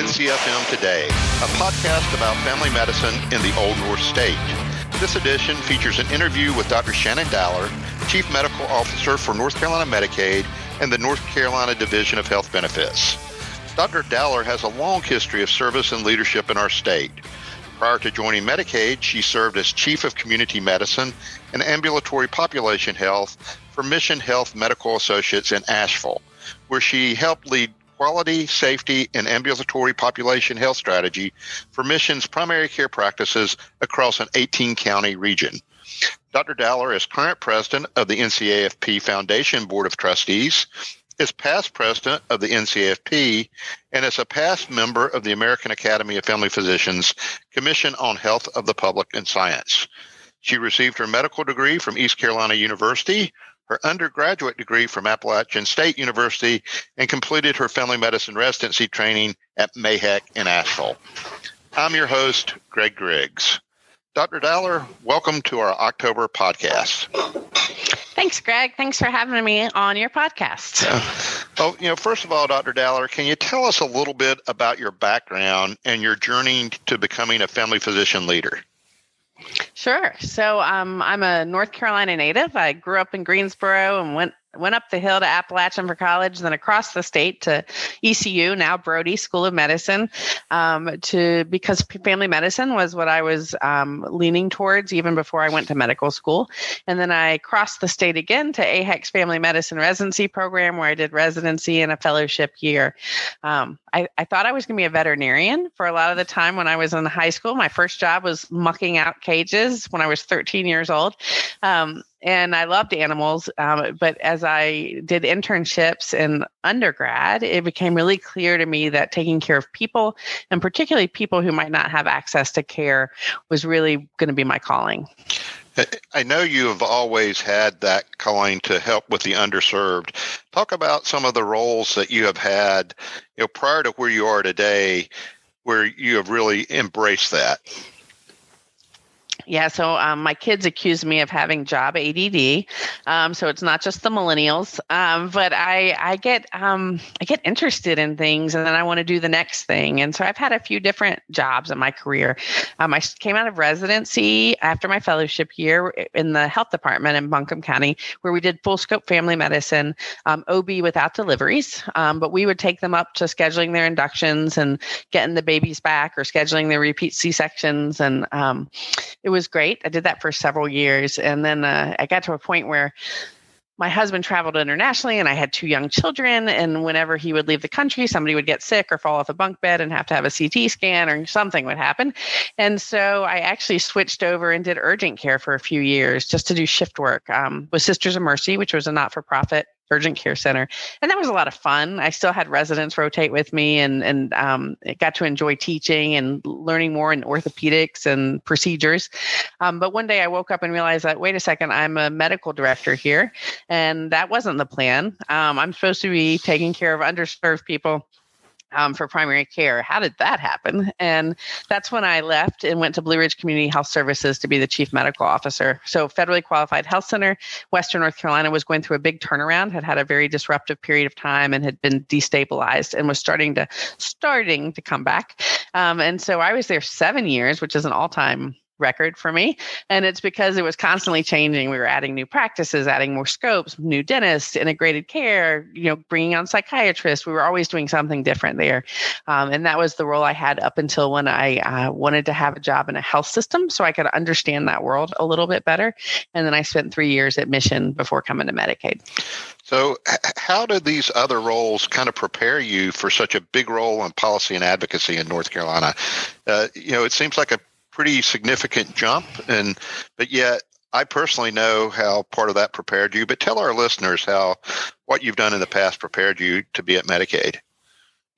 NCFM Today, a podcast about family medicine in the Old North State. This edition features an interview with Dr. Shannon Dowler, Chief Medical Officer for North Carolina Medicaid and the North Carolina Division of Health Benefits. Dr. Dowler has a long history of service and leadership in our state. Prior to joining Medicaid, she served as Chief of Community Medicine and Ambulatory Population Health for Mission Health Medical Associates in Asheville, where she helped lead quality, safety, and ambulatory population health strategy for Mission's primary care practices across an 18 county region. Dr. Dowler is current president of the NCAFP Foundation Board of Trustees, is past president of the NCAFP, and is a past member of the American Academy of Family Physicians Commission on Health of the Public and Science. She received her medical degree from East Carolina University, her undergraduate degree from Appalachian State University, and completed her family medicine residency training at MAHEC in Asheville. I'm your host, Greg Griggs. Dr. Dowler, welcome to our October podcast. Thanks, Greg. Thanks for having me on your podcast. Well, oh, you know, first of all, Dr. Dowler, can you tell us a little bit about your background and your journey to becoming a family physician leader? Sure. So um, I'm a North Carolina native. I grew up in Greensboro and went went up the hill to Appalachian for college, then across the state to ECU, now Brody School of Medicine, um, to because family medicine was what I was um, leaning towards even before I went to medical school. And then I crossed the state again to AHEC's Family Medicine Residency Program, where I did residency and a fellowship year. Um, I, I thought I was going to be a veterinarian for a lot of the time when I was in high school. My first job was mucking out cages when I was 13 years old. Um, and I loved animals. Um, but as I did internships in undergrad, it became really clear to me that taking care of people, and particularly people who might not have access to care, was really going to be my calling. I know you have always had that calling to help with the underserved. Talk about some of the roles that you have had, you know, prior to where you are today, where you have really embraced that. Yeah, so um, my kids accuse me of having job ADD. Um, so it's not just the millennials, um, but I I get um, I get interested in things, and then I want to do the next thing. And so I've had a few different jobs in my career. Um, I came out of residency after my fellowship year in the health department in Buncombe County, where we did full scope family medicine, um, OB without deliveries, but we would take them up to scheduling their inductions and getting the babies back or scheduling their repeat C sections, and it it was great. I did that for several years. And then uh, I got to a point where my husband traveled internationally and I had two young children. And whenever he would leave the country, somebody would get sick or fall off a bunk bed and have to have a CT scan or something would happen. And so I actually switched over and did urgent care for a few years just to do shift work um, with Sisters of Mercy, which was a not for profit urgent care center. And that was a lot of fun. I still had residents rotate with me and and um, got to enjoy teaching and learning more in orthopedics and procedures. Um, but one day i woke up and realized that wait a second i'm a medical director here. And that wasn't the plan. Um, i'm supposed to be taking care of underserved people um, for primary care. How did that happen? And that's when I left and went to Blue Ridge Community Health Services to be the chief medical officer. So, federally qualified health center, Western North Carolina was going through a big turnaround, had had a very disruptive period of time, and had been destabilized, and was starting to starting to come back. Um, and so I was there seven years, which is an all time record for me. And it's because it was constantly changing. We were adding new practices, adding more scopes, new dentists, integrated care, you know, bringing on psychiatrists. We were always doing something different there. Um, and that was the role I had up until when I uh, wanted to have a job in a health system so I could understand that world a little bit better. And then I spent three years at Mission before coming to Medicaid. So, how did these other roles kind of prepare you for such a big role in policy and advocacy in North Carolina? Uh, you know, it seems like a pretty significant jump, and but yet I personally know how part of that prepared you. But tell our listeners how what you've done in the past prepared you to be at Medicaid.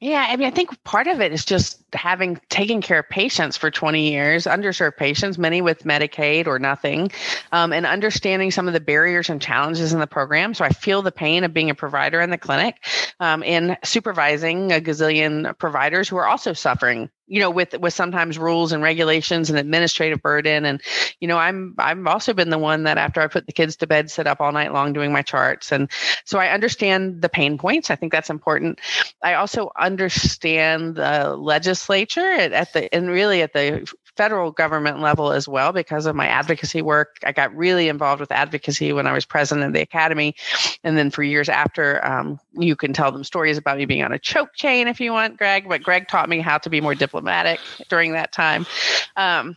Yeah, I mean, I think part of it is just having taken care of patients for 20 years, underserved patients, many with Medicaid or nothing, um, and understanding some of the barriers and challenges in the program. So I feel the pain of being a provider in the clinic um, and supervising a gazillion providers who are also suffering you know with with sometimes rules and regulations and administrative burden. And you know i'm i've also been the one that after i put the kids to bed sit up all night long doing my charts. And so i understand the pain points. I think that's important. I also understand the legislature at, at the and really at the federal government level as well because of my advocacy work. I got really involved with advocacy when I was president of the academy. And then for years after, um, you can tell them stories about me being on a choke chain if you want, Greg. But Greg taught me how to be more diplomatic during that time. Um,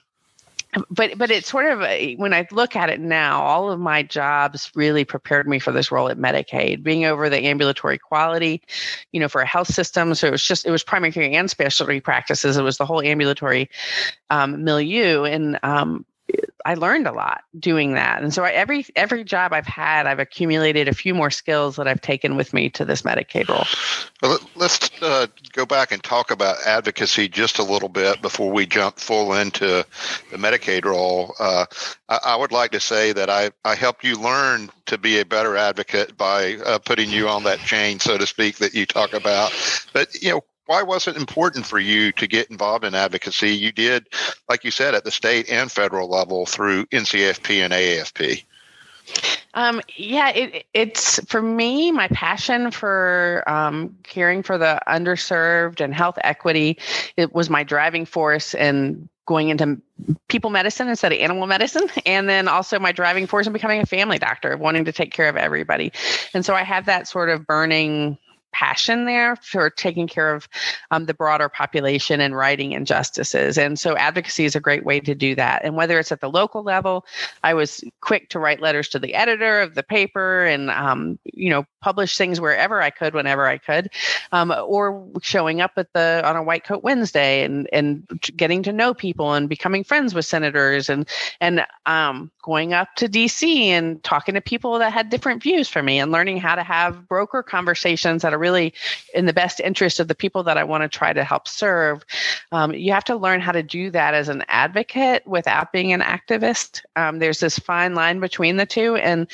but but it's sort of a, when I look at it now, all of my jobs really prepared me for this role at Medicaid, being over the ambulatory quality, you know, for a health system. So it was just it was primary care and specialty practices. It was the whole ambulatory um, milieu, and um, I learned a lot doing that. And so I, every every job I've had, I've accumulated a few more skills that I've taken with me to this Medicaid role. Well, let's uh, go back and talk about advocacy just a little bit before we jump full into the Medicaid role. Uh, I, I, would like to say that I, I helped you learn to be a better advocate by uh, putting you on that chain, so to speak, that you talk about. But you know, why was it important for you to get involved in advocacy? You did, like you said, at the state and federal level through NCFP and AAFP. Um, yeah, it, it's for me, my passion for um, caring for the underserved and health equity. It was my driving force in going into people medicine instead of animal medicine and then also my driving force in becoming a family doctor wanting to take care of everybody and so i have that sort of burning passion there for taking care of um, the broader population and righting injustices. And so advocacy is a great way to do that. And whether it's at the local level, I was quick to write letters to the editor of the paper and, um, you know, publish things wherever I could, whenever I could, um, or showing up at the on a White Coat Wednesday and and getting to know people and becoming friends with senators and and um, going up to DC and talking to people that had different views from me and learning how to have broker conversations that are really in the best interest of the people that I want to try to help serve. Um, you have to learn how to do that as an advocate without being an activist. Um, there's this fine line between the two, and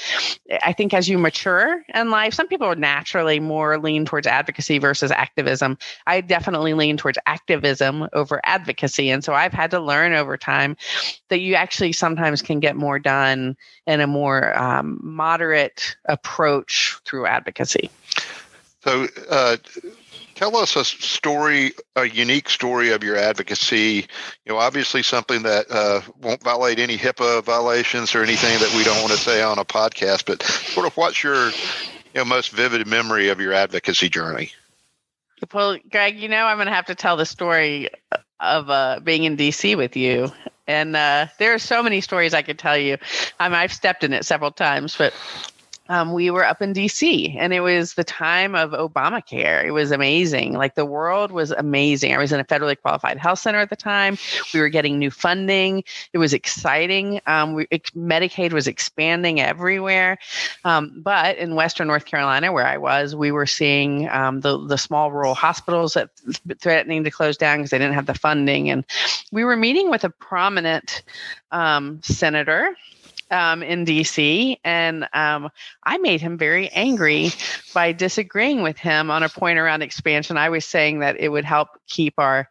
I think as you mature in life some people are naturally more lean towards advocacy versus activism. I definitely lean towards activism over advocacy. And so I've had to learn over time that you actually sometimes can get more done in a more um, moderate approach through advocacy. So, uh, tell us a story, a unique story of your advocacy. You know, obviously something that uh, won't violate any HIPAA violations or anything that we don't want to say on a podcast. But sort of, what's your you know, most vivid memory of your advocacy journey? Well, Greg, you know, I'm going to have to tell the story of uh, being in DC with you. And uh, there are so many stories I could tell you. Um, I've stepped in it several times, but um, we were up in DC and it was the time of Obamacare. It was amazing. Like the world was amazing. I was in a federally qualified health center at the time. We were getting new funding. It was exciting. Um, we, Medicaid was expanding everywhere. Um, but in Western North Carolina, where I was, we were seeing um, the, the small rural hospitals that threatening to close down because they didn't have the funding. And we were meeting with a prominent um, senator um, in DC, and um, I made him very angry by disagreeing with him on a point around expansion. I was saying that it would help keep our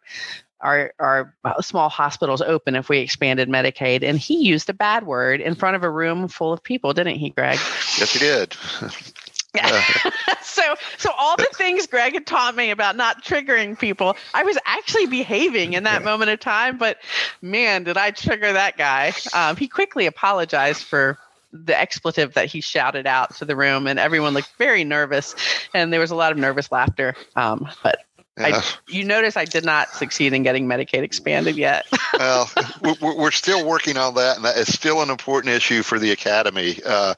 our our small hospitals open if we expanded Medicaid, and he used a bad word in front of a room full of people, didn't he, Greg? Yes, he did. Yeah. so so all the things Greg had taught me about not triggering people, I was actually behaving in that yeah. moment of time. But man, did I trigger that guy? Um, he quickly apologized for the expletive that he shouted out to the room, and everyone looked very nervous, and there was a lot of nervous laughter. Um, but I, you notice I did not succeed in getting Medicaid expanded yet. well, we're still working on that, and that is still an important issue for the Academy. Uh,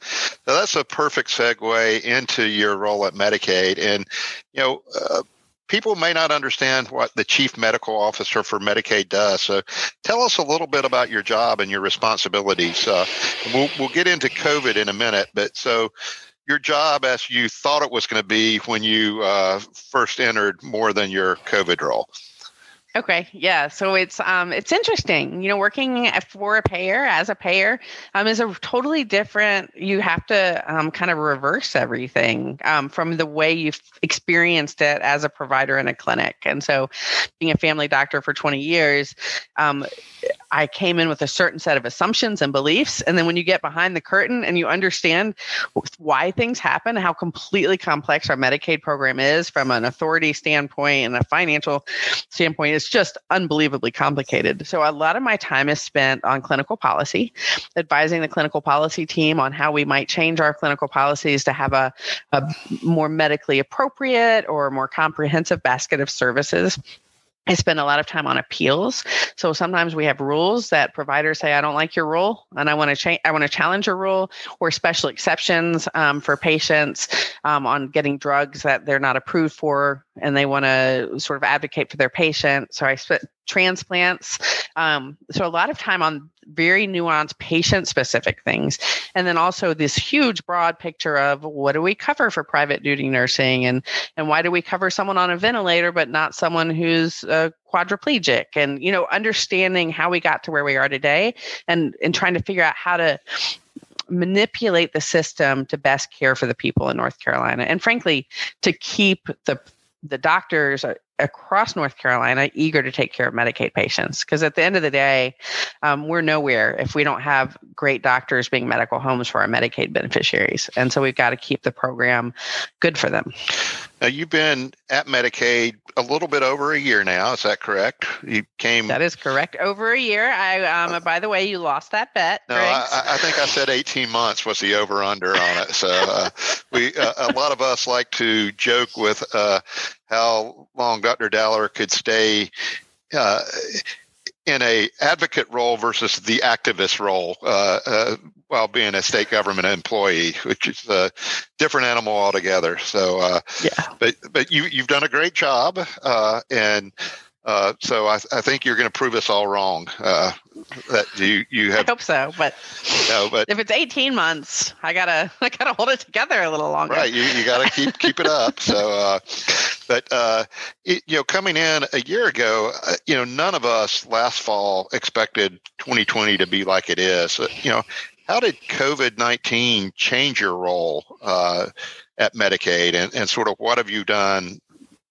that's a perfect segue into your role at Medicaid. And, you know, uh, people may not understand what the chief medical officer for Medicaid does. So tell us a little bit about your job and your responsibilities. Uh, we'll, we'll get into COVID in a minute, but so your job as you thought it was going to be when you uh, first entered more than your COVID role? Okay, yeah. So it's um it's interesting. You know, working for a payer as a payer um is a totally different. You have to um kind of reverse everything um from the way you've experienced it as a provider in a clinic. And so, being a family doctor for 20 years, um, I came in with a certain set of assumptions and beliefs. And then when you get behind the curtain and you understand why things happen, how completely complex our Medicaid program is from an authority standpoint and a financial standpoint, it's just unbelievably complicated. So a lot of my time is spent on clinical policy, advising the clinical policy team on how we might change our clinical policies to have a, a more medically appropriate or more comprehensive basket of services I spend a lot of time on appeals. So sometimes we have rules that providers say, I don't like your rule and I want to change, I want to challenge your rule or special exceptions um, for patients um, on getting drugs that they're not approved for and they want to sort of advocate for their patient. So I spent transplants. Um, so a lot of time on very nuanced patient specific things. And then also this huge broad picture of what do we cover for private duty nursing and, and why do we cover someone on a ventilator, but not someone who's uh, quadriplegic and, you know, understanding how we got to where we are today and, and trying to figure out how to manipulate the system to best care for the people in North Carolina. And frankly, to keep the the doctors across North Carolina eager to take care of Medicaid patients. Because at the end of the day, um, we're nowhere if we don't have great doctors being medical homes for our Medicaid beneficiaries. And so we've got to keep the program good for them. Now, you've been at Medicaid a little bit over a year now. Is that correct? You came. That is correct. Over a year. I, um, by the way, you lost that bet. No, I, I, think I said 18 months was the over under on it. So uh, we, uh, a lot of us like to joke with uh, how long Dr. Dowler could stay uh, in a advocate role versus the activist role uh, uh, while being a state government employee, which is a different animal altogether. So, uh, yeah. But but you you've done a great job, uh, and uh, so I, I, think you're going to prove us all wrong. Uh, that you you have. I hope so, but no, but if it's 18 months, I gotta I gotta hold it together a little longer. Right, you, you gotta keep keep it up. So, uh, but uh, it, you know, coming in a year ago, uh, you know, none of us last fall expected 2020 to be like it is. Uh, you know, how did COVID 19 change your role? at Medicaid, and, and sort of what have you done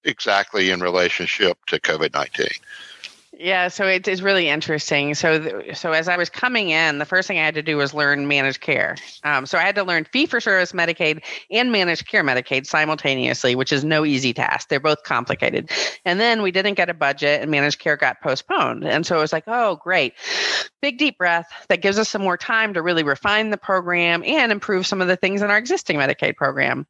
exactly in relationship to COVID 19? Yeah, so it is really interesting. So, so as I was coming in, the first thing I had to do was learn managed care. Um, so I had to learn fee for service Medicaid and managed care Medicaid simultaneously, which is no easy task. They're both complicated. And then we didn't get a budget, and managed care got postponed. And so it was like, oh, great, big deep breath. That gives us some more time to really refine the program and improve some of the things in our existing Medicaid program.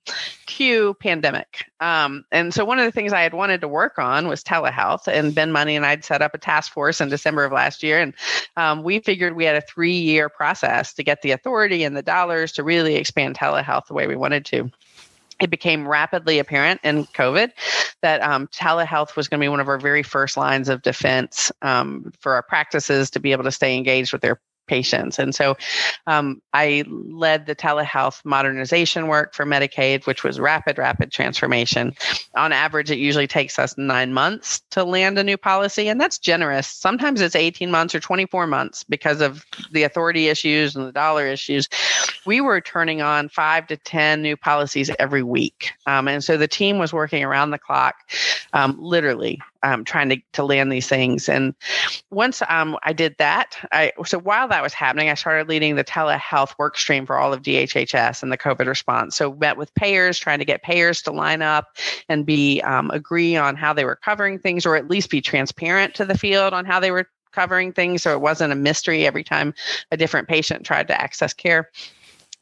Cue pandemic. Um, and so one of the things I had wanted to work on was telehealth, and Ben Money and I'd set up a task force in December of last year, and um, we figured we had a three-year process to get the authority and the dollars to really expand telehealth the way we wanted to it became rapidly apparent in COVID that um, telehealth was going to be one of our very first lines of defense um, for our practices to be able to stay engaged with their patients. And so um, I led the telehealth modernization work for Medicaid, which was rapid, rapid transformation. On average, it usually takes us nine months to land a new policy, and that's generous. Sometimes it's 18 months or 24 months because of the authority issues and the dollar issues. We were turning on five to 10 new policies every week. Um, and so the team was working around the clock, um, literally um, trying to, to land these things. And once um, I did that, I so while that was happening, I started leading the telehealth work stream for all of DHHS and the COVID response. So met with payers, trying to get payers to line up and be um, agree on how they were covering things, or at least be transparent to the field on how they were covering things, so it wasn't a mystery every time a different patient tried to access care.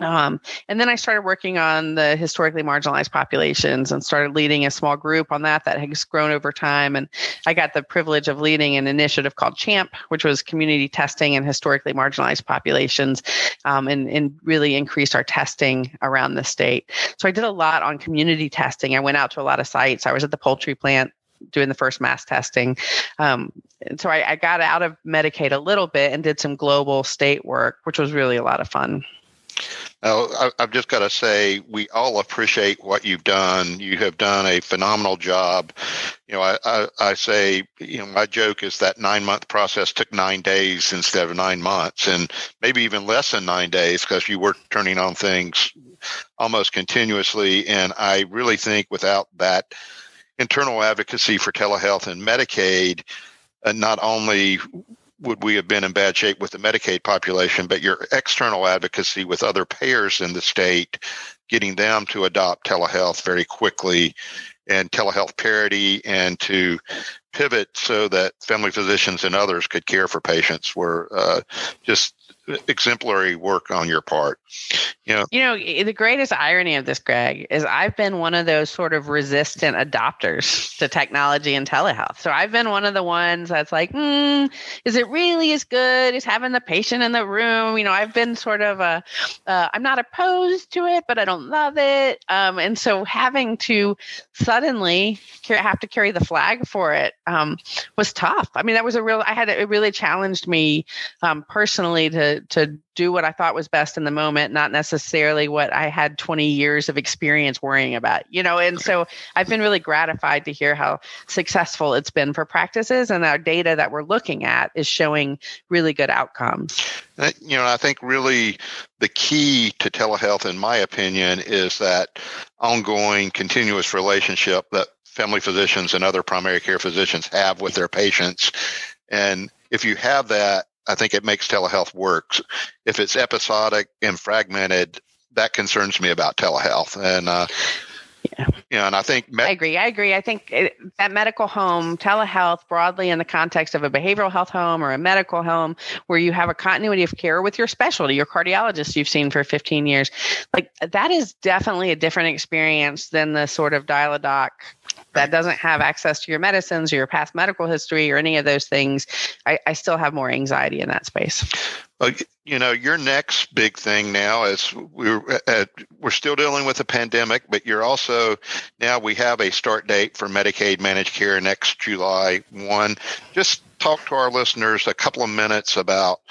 Um, and then I started working on the historically marginalized populations and started leading a small group on that that has grown over time. And I got the privilege of leading an initiative called CHAMP, which was community testing in historically marginalized populations, um, and, and really increased our testing around the state. So I did a lot on community testing. I went out to a lot of sites. I was at the poultry plant doing the first mass testing. Um, and so I, I got out of Medicaid a little bit and did some global state work, which was really a lot of fun. I, have just got to say, we all appreciate what you've done. You have done a phenomenal job. You know, I, I, I say, you know, my joke is that nine month process took nine days instead of nine months, and maybe even less than nine days because you were turning on things almost continuously. And I really think without that internal advocacy for telehealth and Medicaid, uh, not only would we have been in bad shape with the Medicaid population, but your external advocacy with other payers in the state, getting them to adopt telehealth very quickly and telehealth parity and to pivot so that family physicians and others could care for patients were uh, just exemplary work on your part. You know, you know, the greatest irony of this, Greg, is I've been one of those sort of resistant adopters to technology and telehealth. So I've been one of the ones that's like, hmm, is it really as good as having the patient in the room? You know, I've been sort of a, uh, I'm not opposed to it, but I don't love it. Um, and so having to suddenly have to carry the flag for it um, was tough. I mean, that was a real, I had, it really challenged me um, personally to, to do what I thought was best in the moment, not necessarily what I had 20 years of experience worrying about, you know. And so I've been really gratified to hear how successful it's been for practices, and our data that we're looking at is showing really good outcomes. Uh, you know, I think really the key to telehealth, in my opinion, is that ongoing, continuous relationship that family physicians and other primary care physicians have with their patients. And if you have that, I think it makes telehealth work. If it's episodic and fragmented, that concerns me about telehealth. And uh, yeah. You know, and I think I agree. I agree. I think it, that medical home, telehealth broadly in the context of a behavioral health home or a medical home where you have a continuity of care with your specialty, your cardiologist you've seen for 15 years, like that is definitely a different experience than the sort of dial a doc that doesn't have access to your medicines or your past medical history or any of those things, I, I still have more anxiety in that space. You know, your next big thing now is we're we're still dealing with a pandemic, but you're also now we have a start date for Medicaid managed care next July one. Just talk to our listeners a couple of minutes about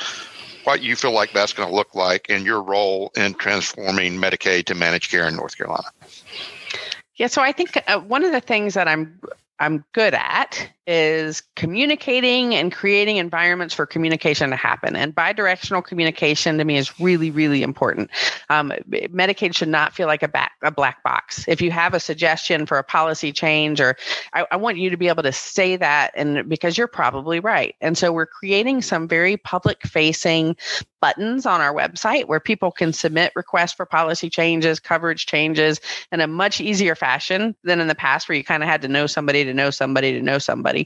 what you feel like that's going to look like and your role in transforming Medicaid to managed care in North Carolina. Yeah, so I think uh, one of the things that I'm I'm good at is communicating and creating environments for communication to happen. And bidirectional communication to me is really, really important. Um, Medicaid should not feel like a, back, a black box. If you have a suggestion for a policy change, or I, I want you to be able to say that, and because you're probably right. And so we're creating some very public facing buttons on our website where people can submit requests for policy changes, coverage changes in a much easier fashion than in the past where you kind of had to know somebody to know somebody to know somebody.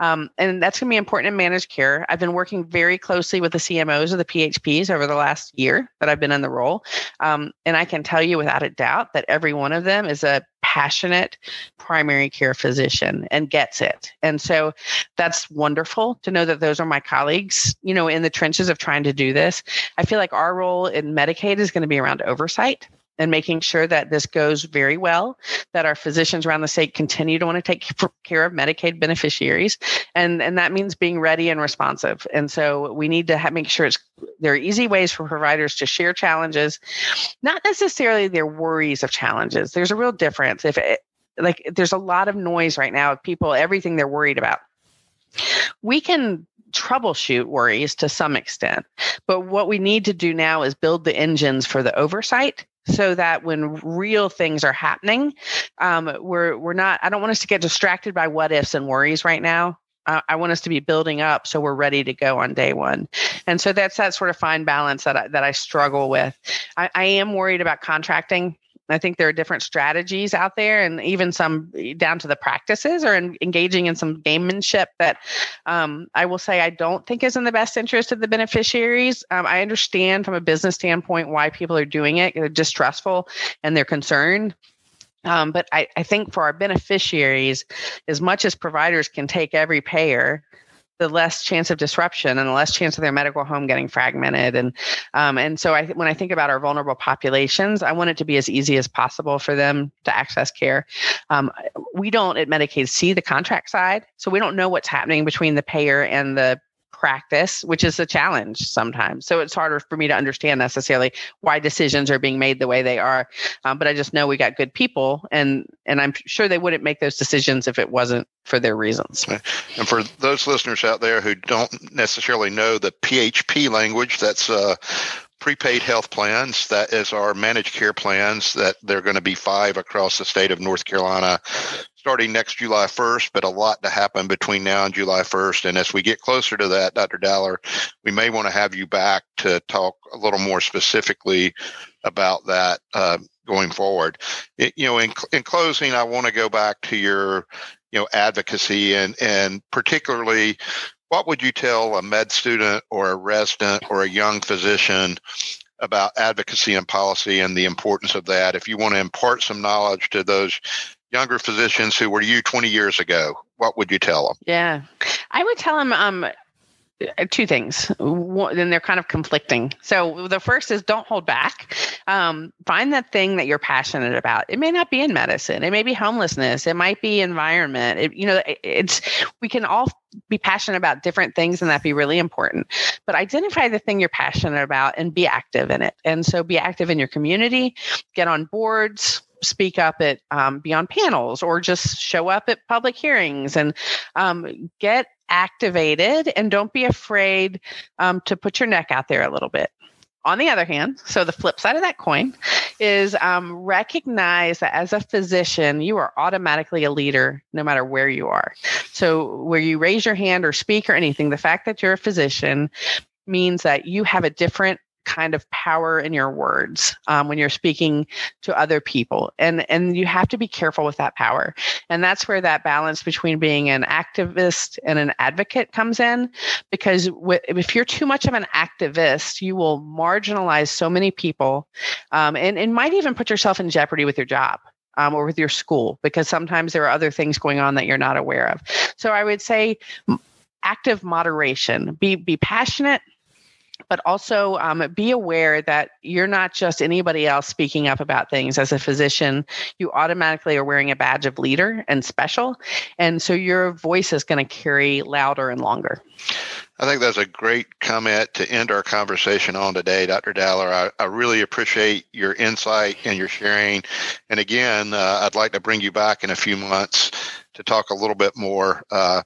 Um, and that's going to be important in managed care. I've been working very closely with the CMOs of the PHPs over the last year that I've been in the role. Um, and I can tell you without a doubt that every one of them is a passionate primary care physician and gets it. And so that's wonderful to know that those are my colleagues, you know, in the trenches of trying to do this. I feel like our role in Medicaid is going to be around oversight and making sure that this goes very well, that our physicians around the state continue to want to take care of Medicaid beneficiaries. And, and that means being ready and responsive. And so we need to have, make sure it's, there are easy ways for providers to share challenges, not necessarily their worries of challenges. There's a real difference. If it, like there's a lot of noise right now of people, everything they're worried about. We can troubleshoot worries to some extent. But what we need to do now is build the engines for the oversight so that when real things are happening, um, we're we're not. I don't want us to get distracted by what ifs and worries right now. I want us to be building up so we're ready to go on day one, and so that's that sort of fine balance that I, that I struggle with. I, I am worried about contracting I think there are different strategies out there, and even some down to the practices or in, engaging in some gamemanship that um, I will say I don't think is in the best interest of the beneficiaries. Um, I understand from a business standpoint why people are doing it; they're distrustful and they're concerned. Um, but I, I think for our beneficiaries, as much as providers can take every payer, the less chance of disruption and the less chance of their medical home getting fragmented. And um, and so I, when I think about our vulnerable populations, I want it to be as easy as possible for them to access care. Um, we don't at Medicaid see the contract side, so we don't know what's happening between the payer and the practice, which is a challenge sometimes. So it's harder for me to understand necessarily why decisions are being made the way they are. Um, but I just know we got good people, and and I'm sure they wouldn't make those decisions if it wasn't for their reasons. And for those listeners out there who don't necessarily know the PHP language, that's uh, prepaid health plans. That is our managed care plans. That they're going to be five across the state of North Carolina starting next July 1st, but a lot to happen between now and July 1st. And as we get closer to that, Dr. Dowler, we may want to have you back to talk a little more specifically about that uh, going forward. It, you know, in, in closing, I want to go back to your, you know, advocacy and and particularly what would you tell a med student or a resident or a young physician about advocacy and policy and the importance of that if you want to impart some knowledge to those younger physicians who were you 20 years ago, what would you tell them? Yeah, I would tell them um, two things. Then they're kind of conflicting. So the first is don't hold back. Um, find that thing that you're passionate about. It may not be in medicine. It may be homelessness. It might be environment. It, you know, it's we can all be passionate about different things and that be really important. But identify the thing you're passionate about and be active in it. And so be active in your community. Get on boards speak up at um, be on panels or just show up at public hearings and um, get activated and don't be afraid um, to put your neck out there a little bit on the other hand, so the flip side of that coin is um, recognize that as a physician, you are automatically a leader no matter where you are. So, where you raise your hand or speak or anything, the fact that you're a physician means that you have a different kind of power in your words um, when you're speaking to other people. And and you have to be careful with that power. And that's where that balance between being an activist and an advocate comes in because w- if you're too much of an activist you will marginalize so many people um, and, and might even put yourself in jeopardy with your job um, or with your school because sometimes there are other things going on that you're not aware of. So i would say active moderation. Be be passionate but also um, be aware that you're not just anybody else speaking up about things. As a physician, you automatically are wearing a badge of leader and special. And so your voice is going to carry louder and longer. I think that's a great comment to end our conversation on today, Dr. Dowler. I, I really appreciate your insight and your sharing. And again, uh, I'd like to bring you back in a few months to talk a little bit more. Uh,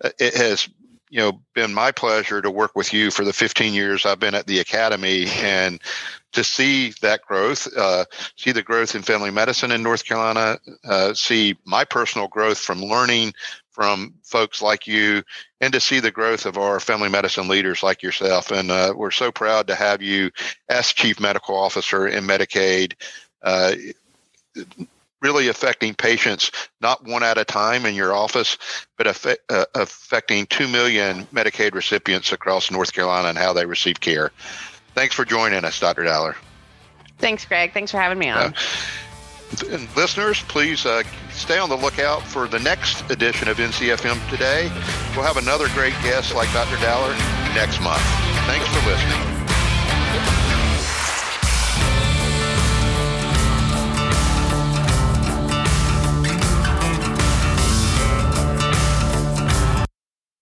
it has you know been my pleasure to work with you for the 15 years I've been at the academy and to see that growth, uh, see the growth in family medicine in North Carolina, uh, see my personal growth from learning from folks like you, and to see the growth of our family medicine leaders like yourself. And uh, we're so proud to have you as Chief Medical Officer in Medicaid uh, really affecting patients not one at a time in your office, but affect, uh, affecting 2 million Medicaid recipients across North Carolina and how they receive care. Thanks for joining us, Dr. Dowler. Thanks, Greg. Thanks for having me on. Uh, listeners, please uh, stay on the lookout for the next edition of NCFM today. We'll have another great guest like Dr. Dowler next month. Thanks for listening.